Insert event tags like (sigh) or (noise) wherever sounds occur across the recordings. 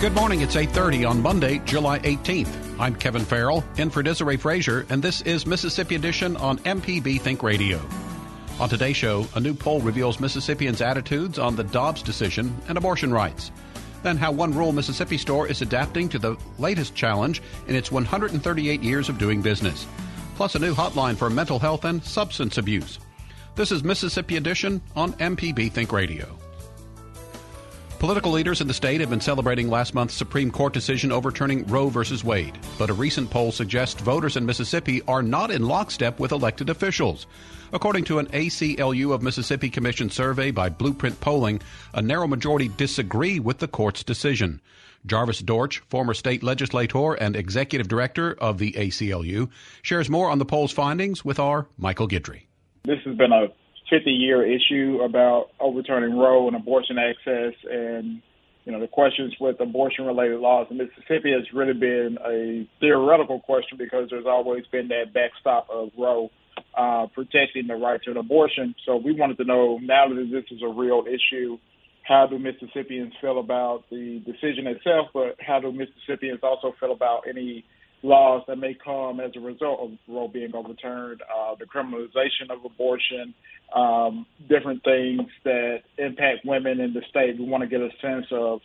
Good morning. It's 8:30 on Monday, July 18th. I'm Kevin Farrell, in for Desare Frazier, and this is Mississippi Edition on MPB Think Radio. On today's show, a new poll reveals Mississippians' attitudes on the Dobbs decision and abortion rights. Then, how one rural Mississippi store is adapting to the latest challenge in its 138 years of doing business. Plus, a new hotline for mental health and substance abuse. This is Mississippi Edition on MPB Think Radio. Political leaders in the state have been celebrating last month's Supreme Court decision overturning Roe v. Wade, but a recent poll suggests voters in Mississippi are not in lockstep with elected officials. According to an ACLU of Mississippi Commission survey by Blueprint Polling, a narrow majority disagree with the court's decision. Jarvis Dortch, former state legislator and executive director of the ACLU, shares more on the poll's findings with our Michael Guidry. This has been a 50 year issue about overturning Roe and abortion access and you know the questions with abortion related laws in Mississippi has really been a theoretical question because there's always been that backstop of Roe uh, protecting the right to an abortion. So we wanted to know now that this is a real issue, how do Mississippians feel about the decision itself, but how do Mississippians also feel about any laws that may come as a result of Roe being overturned, uh, the criminalization of abortion, um, different things that impact women in the state. We want to get a sense of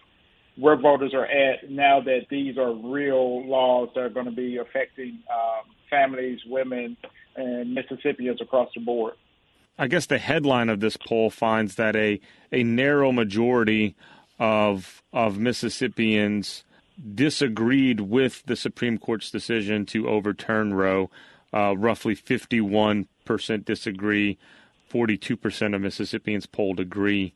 where voters are at now that these are real laws that are going to be affecting um, families, women, and Mississippians across the board. I guess the headline of this poll finds that a a narrow majority of of Mississippians disagreed with the Supreme Court's decision to overturn Roe. Uh, roughly 51% disagree, 42% of Mississippians polled agree.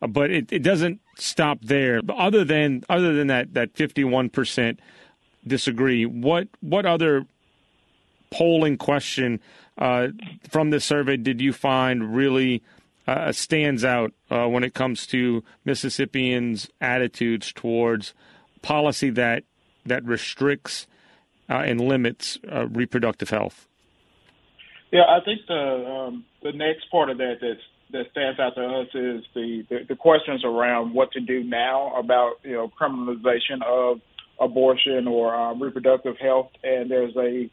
Uh, but it, it doesn't stop there. Other than other than that that 51% disagree, what what other polling question uh, from this survey did you find really uh, stands out uh, when it comes to Mississippians' attitudes towards policy that that restricts uh, and limits uh, reproductive health? Yeah, I think the um, the next part of that that's, that stands out to us is the, the, the questions around what to do now about you know criminalization of abortion or um, reproductive health, and there's a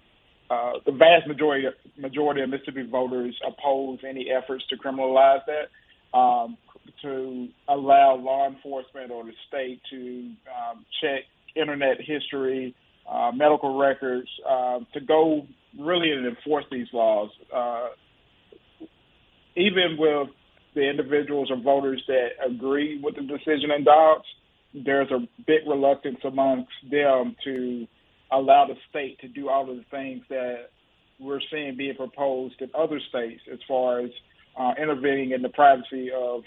uh, the vast majority majority of Mississippi voters oppose any efforts to criminalize that. Um, to allow law enforcement or the state to um, check internet history, uh, medical records, uh, to go really and enforce these laws. Uh, even with the individuals or voters that agree with the decision in Dobbs, there's a big reluctance amongst them to allow the state to do all of the things that we're seeing being proposed in other states as far as uh, intervening in the privacy of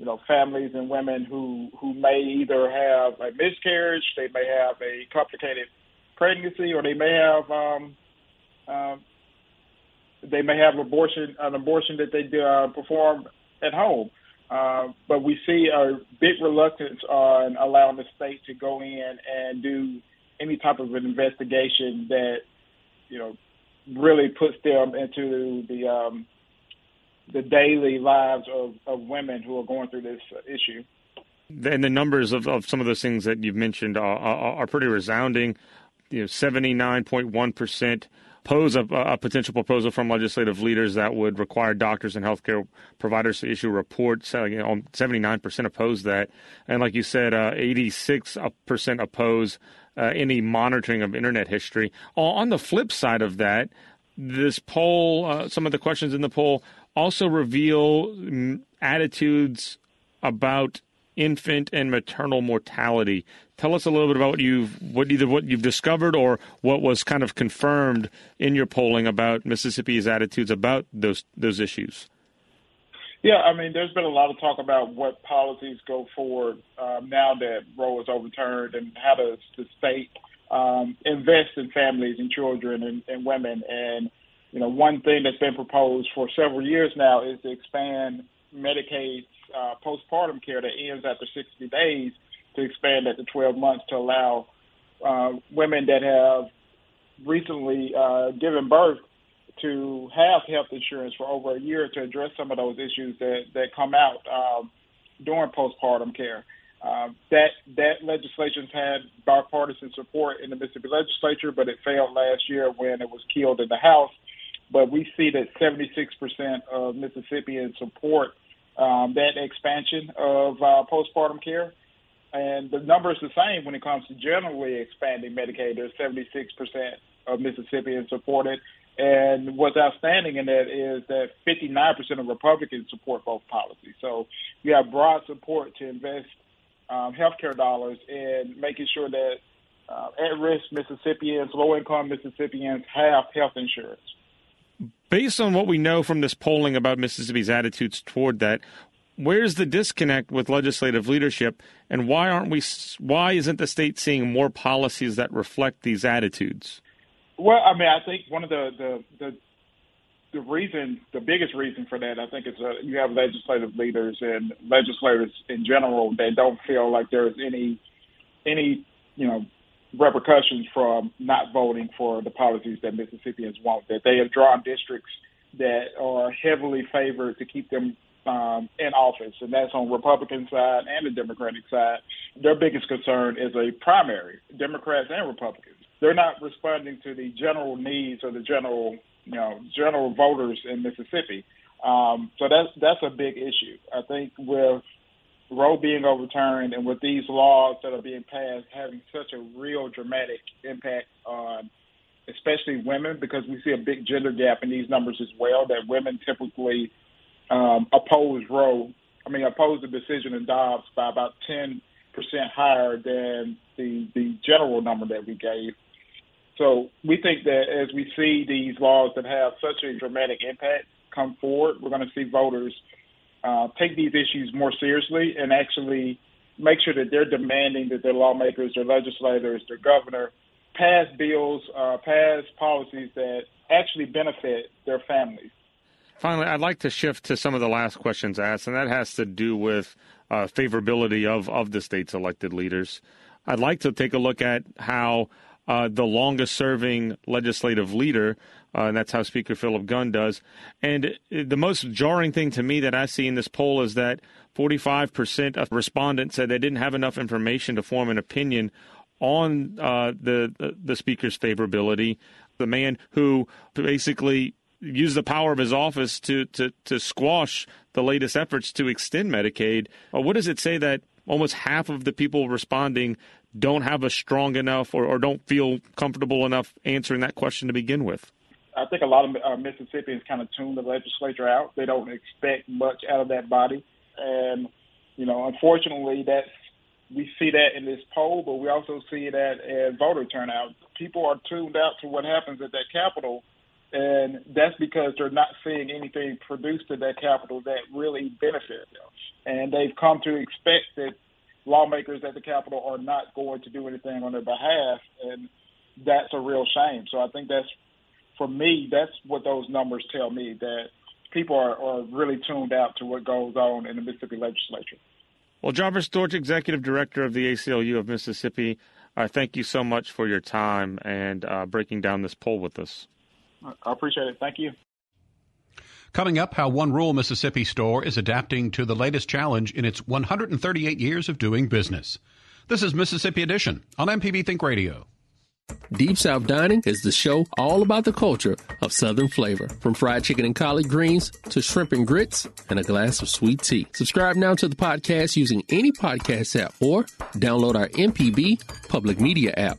you know, families and women who who may either have a miscarriage, they may have a complicated pregnancy, or they may have um, um, they may have abortion an abortion that they uh, perform at home. Uh, but we see a big reluctance on allowing the state to go in and do any type of an investigation that you know really puts them into the um, the daily lives of, of women who are going through this issue. And the numbers of, of some of those things that you've mentioned are, are, are pretty resounding. You know, 79.1% pose a, a, potential proposal from legislative leaders that would require doctors and healthcare providers to issue reports. You know, 79% oppose that. And like you said, uh, 86% oppose uh, any monitoring of internet history. On the flip side of that, this poll, uh, some of the questions in the poll also reveal mm, attitudes about infant and maternal mortality. Tell us a little bit about what you've what either what you've discovered or what was kind of confirmed in your polling about Mississippi's attitudes about those those issues. Yeah, I mean, there's been a lot of talk about what policies go forward um, now that Roe is overturned, and how does the state um, invest in families and children and, and women. And you know, one thing that's been proposed for several years now is to expand Medicaid's uh, postpartum care that ends after 60 days to expand that to 12 months to allow uh, women that have recently uh, given birth to have health insurance for over a year to address some of those issues that, that come out um, during postpartum care. Uh, that that legislation's had bipartisan support in the Mississippi legislature, but it failed last year when it was killed in the House. But we see that 76% of Mississippians support um, that expansion of uh, postpartum care. And the number is the same when it comes to generally expanding Medicaid. There's 76% of Mississippians support it. And what's outstanding in that is that 59% of Republicans support both policies. So you have broad support to invest um, healthcare dollars in making sure that uh, at-risk Mississippians, low-income Mississippians have health insurance based on what we know from this polling about Mississippi's attitudes toward that, where's the disconnect with legislative leadership, and why aren't we? Why isn't the state seeing more policies that reflect these attitudes? Well, I mean, I think one of the the the, the reason, the biggest reason for that, I think, is uh, you have legislative leaders and legislators in general that don't feel like there's any any you know repercussions from not voting for the policies that Mississippians want. That they have drawn districts that are heavily favored to keep them um, in office, and that's on Republican side and the Democratic side. Their biggest concern is a primary, Democrats and Republicans. They're not responding to the general needs of the general, you know, general voters in Mississippi. Um, so that's that's a big issue. I think with Roe being overturned and with these laws that are being passed having such a real dramatic impact on especially women because we see a big gender gap in these numbers as well that women typically um, oppose Roe, I mean oppose the decision in Dobbs by about 10% higher than the the general number that we gave. So we think that as we see these laws that have such a dramatic impact come forward, we're going to see voters – uh, take these issues more seriously and actually make sure that they're demanding that their lawmakers, their legislators, their governor pass bills, uh, pass policies that actually benefit their families. Finally, I'd like to shift to some of the last questions asked, and that has to do with uh, favorability of, of the state's elected leaders. I'd like to take a look at how uh, the longest serving legislative leader, uh, and that's how Speaker Philip Gunn does. And the most jarring thing to me that I see in this poll is that 45% of respondents said they didn't have enough information to form an opinion on uh, the, the, the speaker's favorability. The man who basically used the power of his office to to to squash the latest efforts to extend Medicaid. Uh, what does it say that almost half of the people responding don't have a strong enough or, or don't feel comfortable enough answering that question to begin with? I think a lot of uh, Mississippians kind of tune the legislature out. They don't expect much out of that body, and you know, unfortunately, that's we see that in this poll, but we also see that as voter turnout. People are tuned out to what happens at that Capitol, and that's because they're not seeing anything produced at that Capitol that really benefits them, and they've come to expect that lawmakers at the Capitol are not going to do anything on their behalf, and that's a real shame. So I think that's, for me, that's what those numbers tell me that people are, are really tuned out to what goes on in the Mississippi legislature. Well, Jarvis Dortch, Executive Director of the ACLU of Mississippi, uh, thank you so much for your time and uh, breaking down this poll with us. I appreciate it. Thank you. Coming up, how one rural Mississippi store is adapting to the latest challenge in its 138 years of doing business. This is Mississippi Edition on MPB Think Radio. Deep South Dining is the show all about the culture of Southern flavor, from fried chicken and collard greens to shrimp and grits and a glass of sweet tea. Subscribe now to the podcast using any podcast app or download our MPB public media app.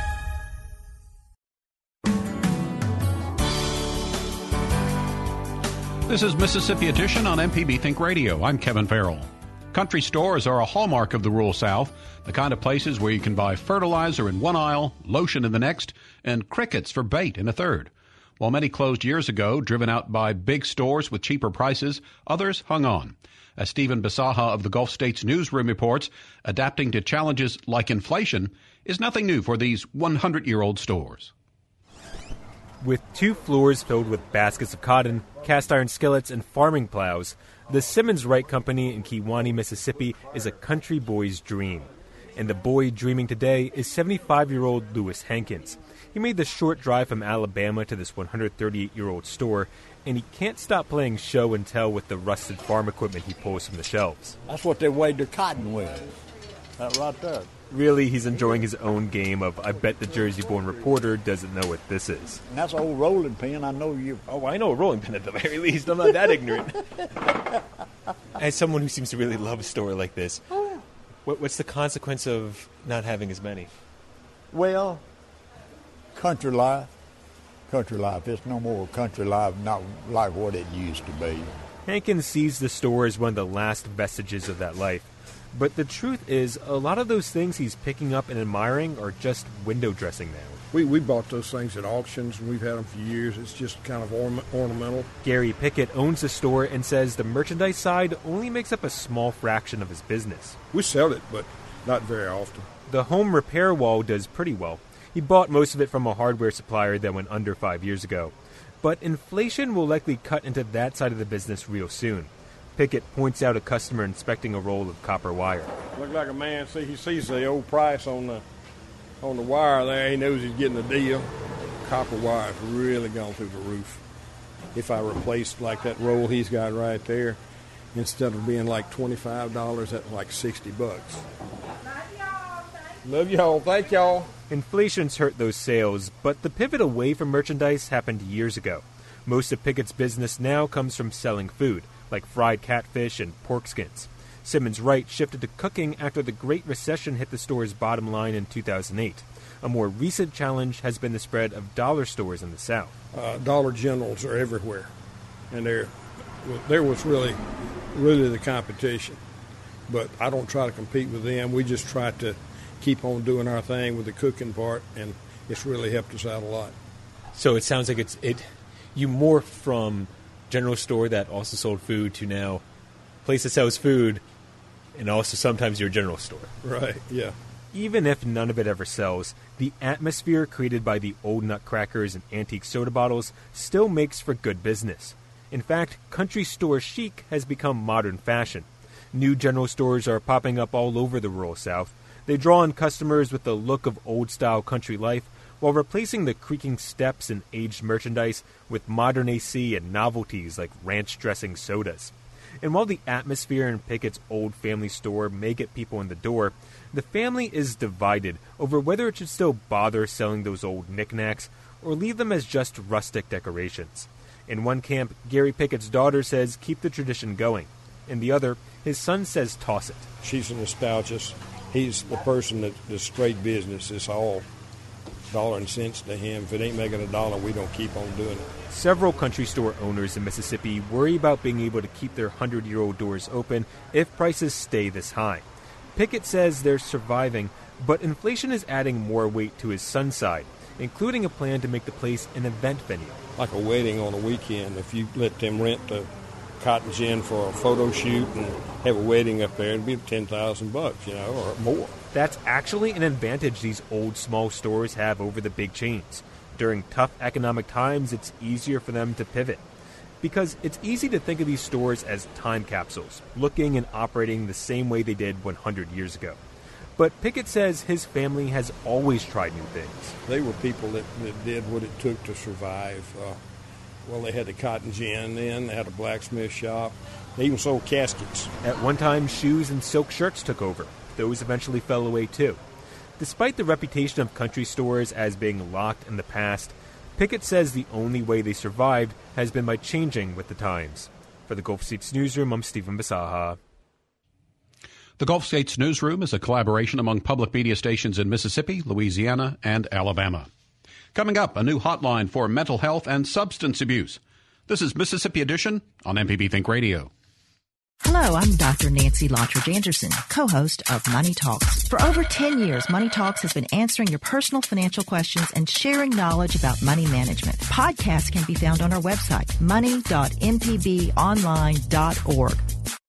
This is Mississippi Edition on MPB Think Radio. I'm Kevin Farrell. Country stores are a hallmark of the rural South, the kind of places where you can buy fertilizer in one aisle, lotion in the next, and crickets for bait in a third. While many closed years ago, driven out by big stores with cheaper prices, others hung on. As Stephen Bisaha of the Gulf States Newsroom reports, adapting to challenges like inflation is nothing new for these 100 year old stores. With two floors filled with baskets of cotton, cast iron skillets, and farming plows, the Simmons Wright Company in Kewanee, Mississippi is a country boy's dream. And the boy dreaming today is 75 year old Lewis Hankins. He made the short drive from Alabama to this 138 year old store, and he can't stop playing show and tell with the rusted farm equipment he pulls from the shelves. That's what they weighed their cotton with. That right there. Really, he's enjoying his own game of I bet the Jersey born reporter doesn't know what this is. And that's an old rolling pin. I know you. Oh, I know a rolling pin at the very least. I'm not that ignorant. (laughs) As someone who seems to really love a story like this, oh, what, what's the consequence of not having as many? Well, country life. Country life. It's no more country life, not like what it used to be. Hankins sees the store as one of the last vestiges of that life. But the truth is, a lot of those things he's picking up and admiring are just window dressing now. We, we bought those things at auctions and we've had them for years. It's just kind of orna- ornamental. Gary Pickett owns the store and says the merchandise side only makes up a small fraction of his business. We sell it, but not very often. The home repair wall does pretty well. He bought most of it from a hardware supplier that went under five years ago. But inflation will likely cut into that side of the business real soon. Pickett points out a customer inspecting a roll of copper wire. Look like a man. See, he sees the old price on the on the wire there. He knows he's getting a deal. Copper wire's really gone through the roof. If I replaced like that roll he's got right there, instead of being like twenty five dollars, that's like sixty bucks. Love y'all. Thank y'all. Inflation's hurt those sales, but the pivot away from merchandise happened years ago. Most of Pickett's business now comes from selling food, like fried catfish and pork skins. Simmons Wright shifted to cooking after the Great Recession hit the store's bottom line in 2008. A more recent challenge has been the spread of dollar stores in the South. Uh, Dollar Generals are everywhere, and there, there was really, really the competition. But I don't try to compete with them. We just try to keep on doing our thing with the cooking part, and it's really helped us out a lot. So it sounds like it's it. You morph from general store that also sold food to now place that sells food, and also sometimes your general store. Right. Yeah. Even if none of it ever sells, the atmosphere created by the old nutcrackers and antique soda bottles still makes for good business. In fact, country store chic has become modern fashion. New general stores are popping up all over the rural South. They draw in customers with the look of old style country life while replacing the creaking steps and aged merchandise with modern AC and novelties like ranch dressing sodas. And while the atmosphere in Pickett's old family store may get people in the door, the family is divided over whether it should still bother selling those old knickknacks or leave them as just rustic decorations. In one camp, Gary Pickett's daughter says keep the tradition going. In the other, his son says toss it. She's a nostalgist. He's the person that the straight business. It's all dollar and cents to him. If it ain't making a dollar, we don't keep on doing it. Several country store owners in Mississippi worry about being able to keep their 100 year old doors open if prices stay this high. Pickett says they're surviving, but inflation is adding more weight to his son's side, including a plan to make the place an event venue. Like a wedding on a weekend, if you let them rent the cotton gin for a photo shoot and have a wedding up there, it'd be 10,000 bucks, you know, or more. That's actually an advantage these old small stores have over the big chains. During tough economic times, it's easier for them to pivot. Because it's easy to think of these stores as time capsules, looking and operating the same way they did 100 years ago. But Pickett says his family has always tried new things. They were people that, that did what it took to survive. Uh, well, they had the cotton gin then, they had a blacksmith shop, they even sold caskets. At one time, shoes and silk shirts took over. Those eventually fell away too. Despite the reputation of country stores as being locked in the past, Pickett says the only way they survived has been by changing with the times. For the Gulf States Newsroom, I'm Stephen Bisaha. The Gulf States Newsroom is a collaboration among public media stations in Mississippi, Louisiana, and Alabama. Coming up, a new hotline for mental health and substance abuse. This is Mississippi Edition on MPB Think Radio. Hello, I'm Dr. Nancy Lottridge Anderson, co-host of Money Talks. For over 10 years, Money Talks has been answering your personal financial questions and sharing knowledge about money management. Podcasts can be found on our website, money.mpbonline.org.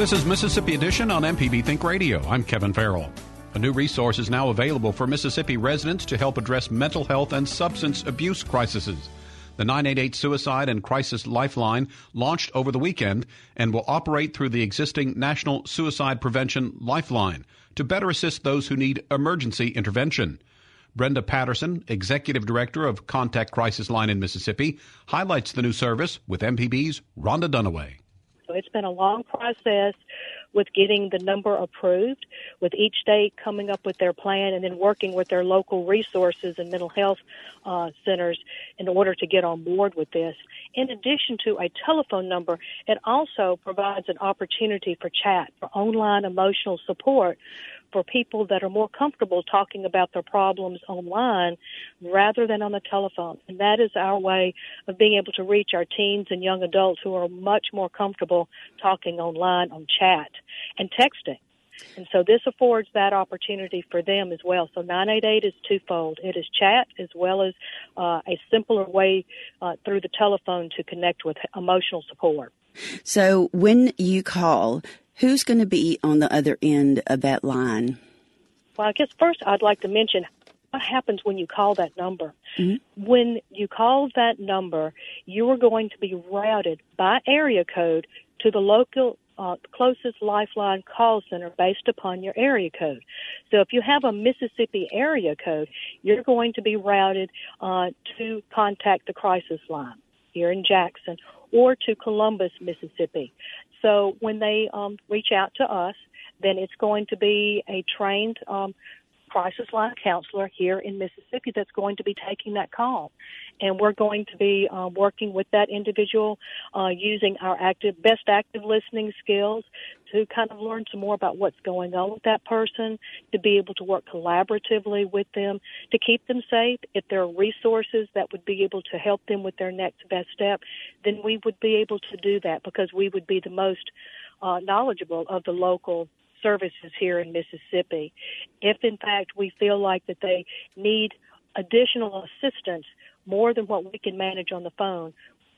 This is Mississippi Edition on MPB Think Radio. I'm Kevin Farrell. A new resource is now available for Mississippi residents to help address mental health and substance abuse crises. The 988 Suicide and Crisis Lifeline launched over the weekend and will operate through the existing National Suicide Prevention Lifeline to better assist those who need emergency intervention. Brenda Patterson, Executive Director of Contact Crisis Line in Mississippi, highlights the new service with MPB's Rhonda Dunaway. So it's been a long process with getting the number approved, with each state coming up with their plan and then working with their local resources and mental health uh, centers in order to get on board with this. In addition to a telephone number, it also provides an opportunity for chat, for online emotional support for people that are more comfortable talking about their problems online rather than on the telephone. And that is our way of being able to reach our teens and young adults who are much more comfortable talking online on chat and texting. And so this affords that opportunity for them as well. So 988 is twofold. It is chat as well as uh, a simpler way uh, through the telephone to connect with emotional support. So when you call, who's going to be on the other end of that line? Well, I guess first I'd like to mention what happens when you call that number. Mm-hmm. When you call that number, you are going to be routed by area code to the local uh, closest Lifeline call center based upon your area code. So if you have a Mississippi area code, you're going to be routed uh, to contact the crisis line here in Jackson or to Columbus, Mississippi. So when they um, reach out to us, then it's going to be a trained um, crisis line counselor here in Mississippi that's going to be taking that call. And we're going to be uh, working with that individual uh, using our active, best active listening skills to kind of learn some more about what's going on with that person, to be able to work collaboratively with them, to keep them safe. If there are resources that would be able to help them with their next best step, then we would be able to do that because we would be the most uh, knowledgeable of the local services here in Mississippi. If in fact we feel like that they need additional assistance more than what we can manage on the phone,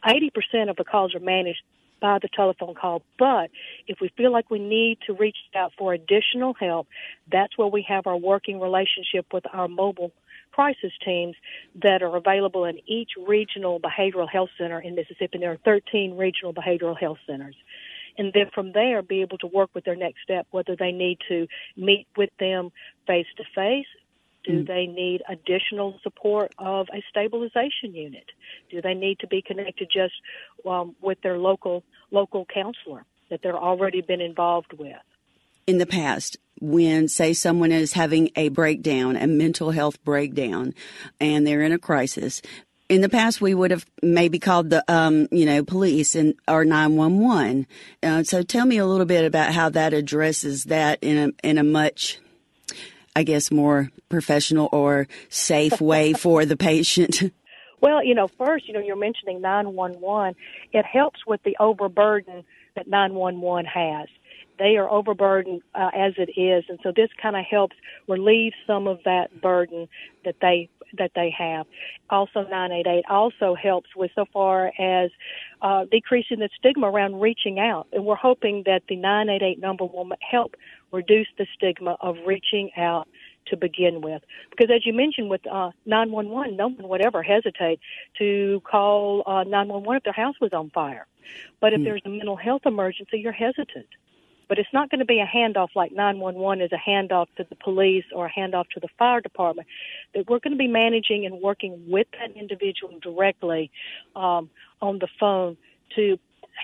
80% of the calls are managed by the telephone call. But if we feel like we need to reach out for additional help, that's where we have our working relationship with our mobile crisis teams that are available in each regional behavioral health center in Mississippi. There are 13 regional behavioral health centers and then from there be able to work with their next step, whether they need to meet with them face to face. Do mm. they need additional support of a stabilization unit? Do they need to be connected just um, with their local local counselor that they're already been involved with? In the past, when say someone is having a breakdown, a mental health breakdown, and they're in a crisis, in the past we would have maybe called the um, you know police and or 911 uh, so tell me a little bit about how that addresses that in a in a much i guess more professional or safe way (laughs) for the patient. (laughs) Well you know first you know you're mentioning 911 it helps with the overburden that 911 has they are overburdened uh, as it is, and so this kind of helps relieve some of that burden that they that they have. Also, 988 also helps with so far as uh, decreasing the stigma around reaching out, and we're hoping that the 988 number will help reduce the stigma of reaching out to begin with. Because as you mentioned with uh, 911, no one would ever hesitate to call uh, 911 if their house was on fire. But if mm. there's a mental health emergency, you're hesitant. But it's not going to be a handoff like 911 is a handoff to the police or a handoff to the fire department. That we're going to be managing and working with that individual directly um, on the phone to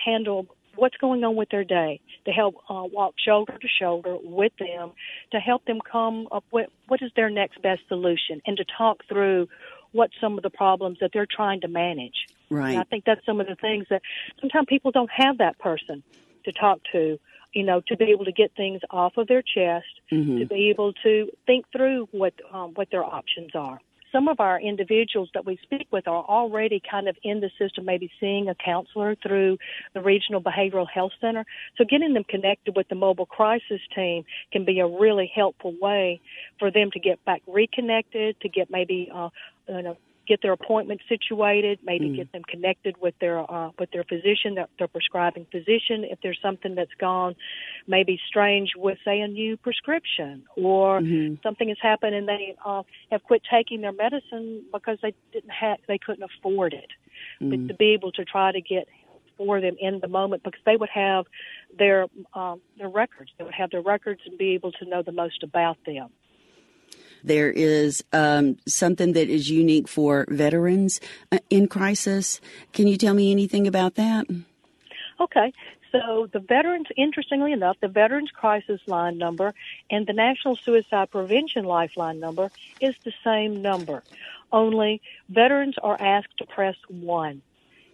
handle what's going on with their day, to help uh, walk shoulder to shoulder with them, to help them come up with what is their next best solution, and to talk through what some of the problems that they're trying to manage. Right. And I think that's some of the things that sometimes people don't have that person to talk to. You know, to be able to get things off of their chest, mm-hmm. to be able to think through what um, what their options are some of our individuals that we speak with are already kind of in the system, maybe seeing a counselor through the regional behavioral health center. So getting them connected with the mobile crisis team can be a really helpful way for them to get back reconnected, to get maybe uh, you know get their appointment situated, maybe mm. get them connected with their uh, with their physician, their, their prescribing physician. If there's something that's gone, maybe strange with say a new prescription or mm-hmm. something has happened and they uh, have quit taking their medicine because they didn't have they couldn't afford it. Mm. But to be able to try to get for them in the moment because they would have their um, their records. They would have their records and be able to know the most about them. There is um, something that is unique for veterans uh, in crisis. Can you tell me anything about that? Okay. So the veterans, interestingly enough, the Veterans Crisis Line number and the National Suicide Prevention Lifeline number is the same number. Only veterans are asked to press one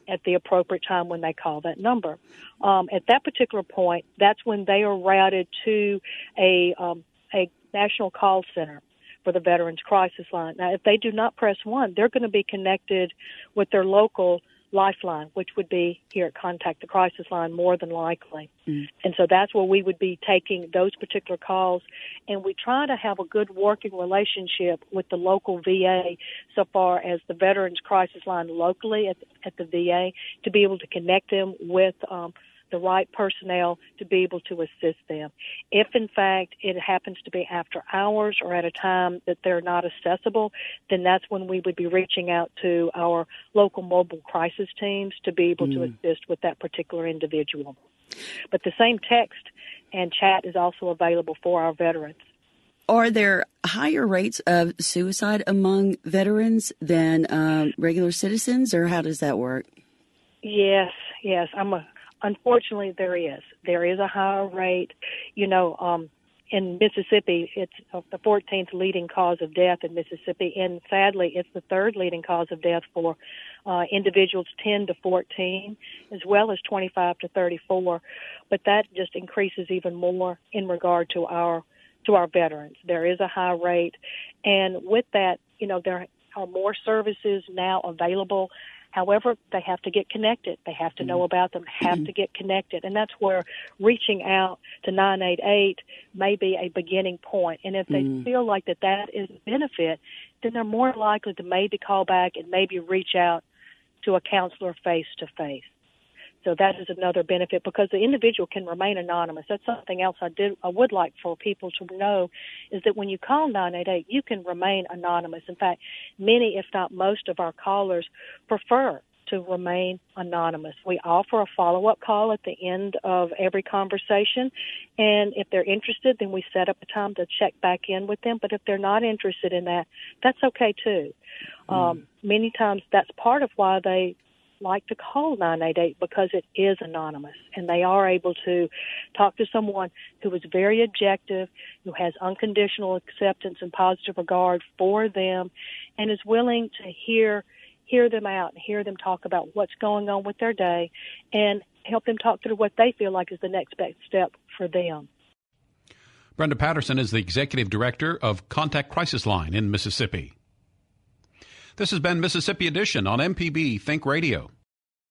at the appropriate time when they call that number. Um, at that particular point, that's when they are routed to a um, a national call center for the Veterans Crisis Line. Now, if they do not press one, they're going to be connected with their local lifeline, which would be here at Contact the Crisis Line more than likely. Mm. And so that's where we would be taking those particular calls. And we try to have a good working relationship with the local VA so far as the Veterans Crisis Line locally at, at the VA to be able to connect them with um, the right personnel to be able to assist them. If in fact it happens to be after hours or at a time that they're not accessible, then that's when we would be reaching out to our local mobile crisis teams to be able mm. to assist with that particular individual. But the same text and chat is also available for our veterans. Are there higher rates of suicide among veterans than um, regular citizens, or how does that work? Yes, yes. I'm a Unfortunately, there is. There is a higher rate. You know, um, in Mississippi, it's the 14th leading cause of death in Mississippi, and sadly, it's the third leading cause of death for uh, individuals 10 to 14, as well as 25 to 34. But that just increases even more in regard to our to our veterans. There is a high rate, and with that, you know, there are more services now available However, they have to get connected. They have to know mm-hmm. about them, have to get connected. And that's where reaching out to 988 may be a beginning point. And if they mm. feel like that that is a benefit, then they're more likely to maybe call back and maybe reach out to a counselor face to face. So that is another benefit because the individual can remain anonymous. That's something else I did I would like for people to know is that when you call 988, you can remain anonymous. In fact, many, if not most, of our callers prefer to remain anonymous. We offer a follow up call at the end of every conversation, and if they're interested, then we set up a time to check back in with them. But if they're not interested in that, that's okay too. Mm. Um, many times that's part of why they like to call 988 because it is anonymous and they are able to talk to someone who is very objective, who has unconditional acceptance and positive regard for them and is willing to hear hear them out and hear them talk about what's going on with their day and help them talk through what they feel like is the next best step for them. Brenda Patterson is the executive director of Contact Crisis Line in Mississippi. This has been Mississippi Edition on MPB Think Radio.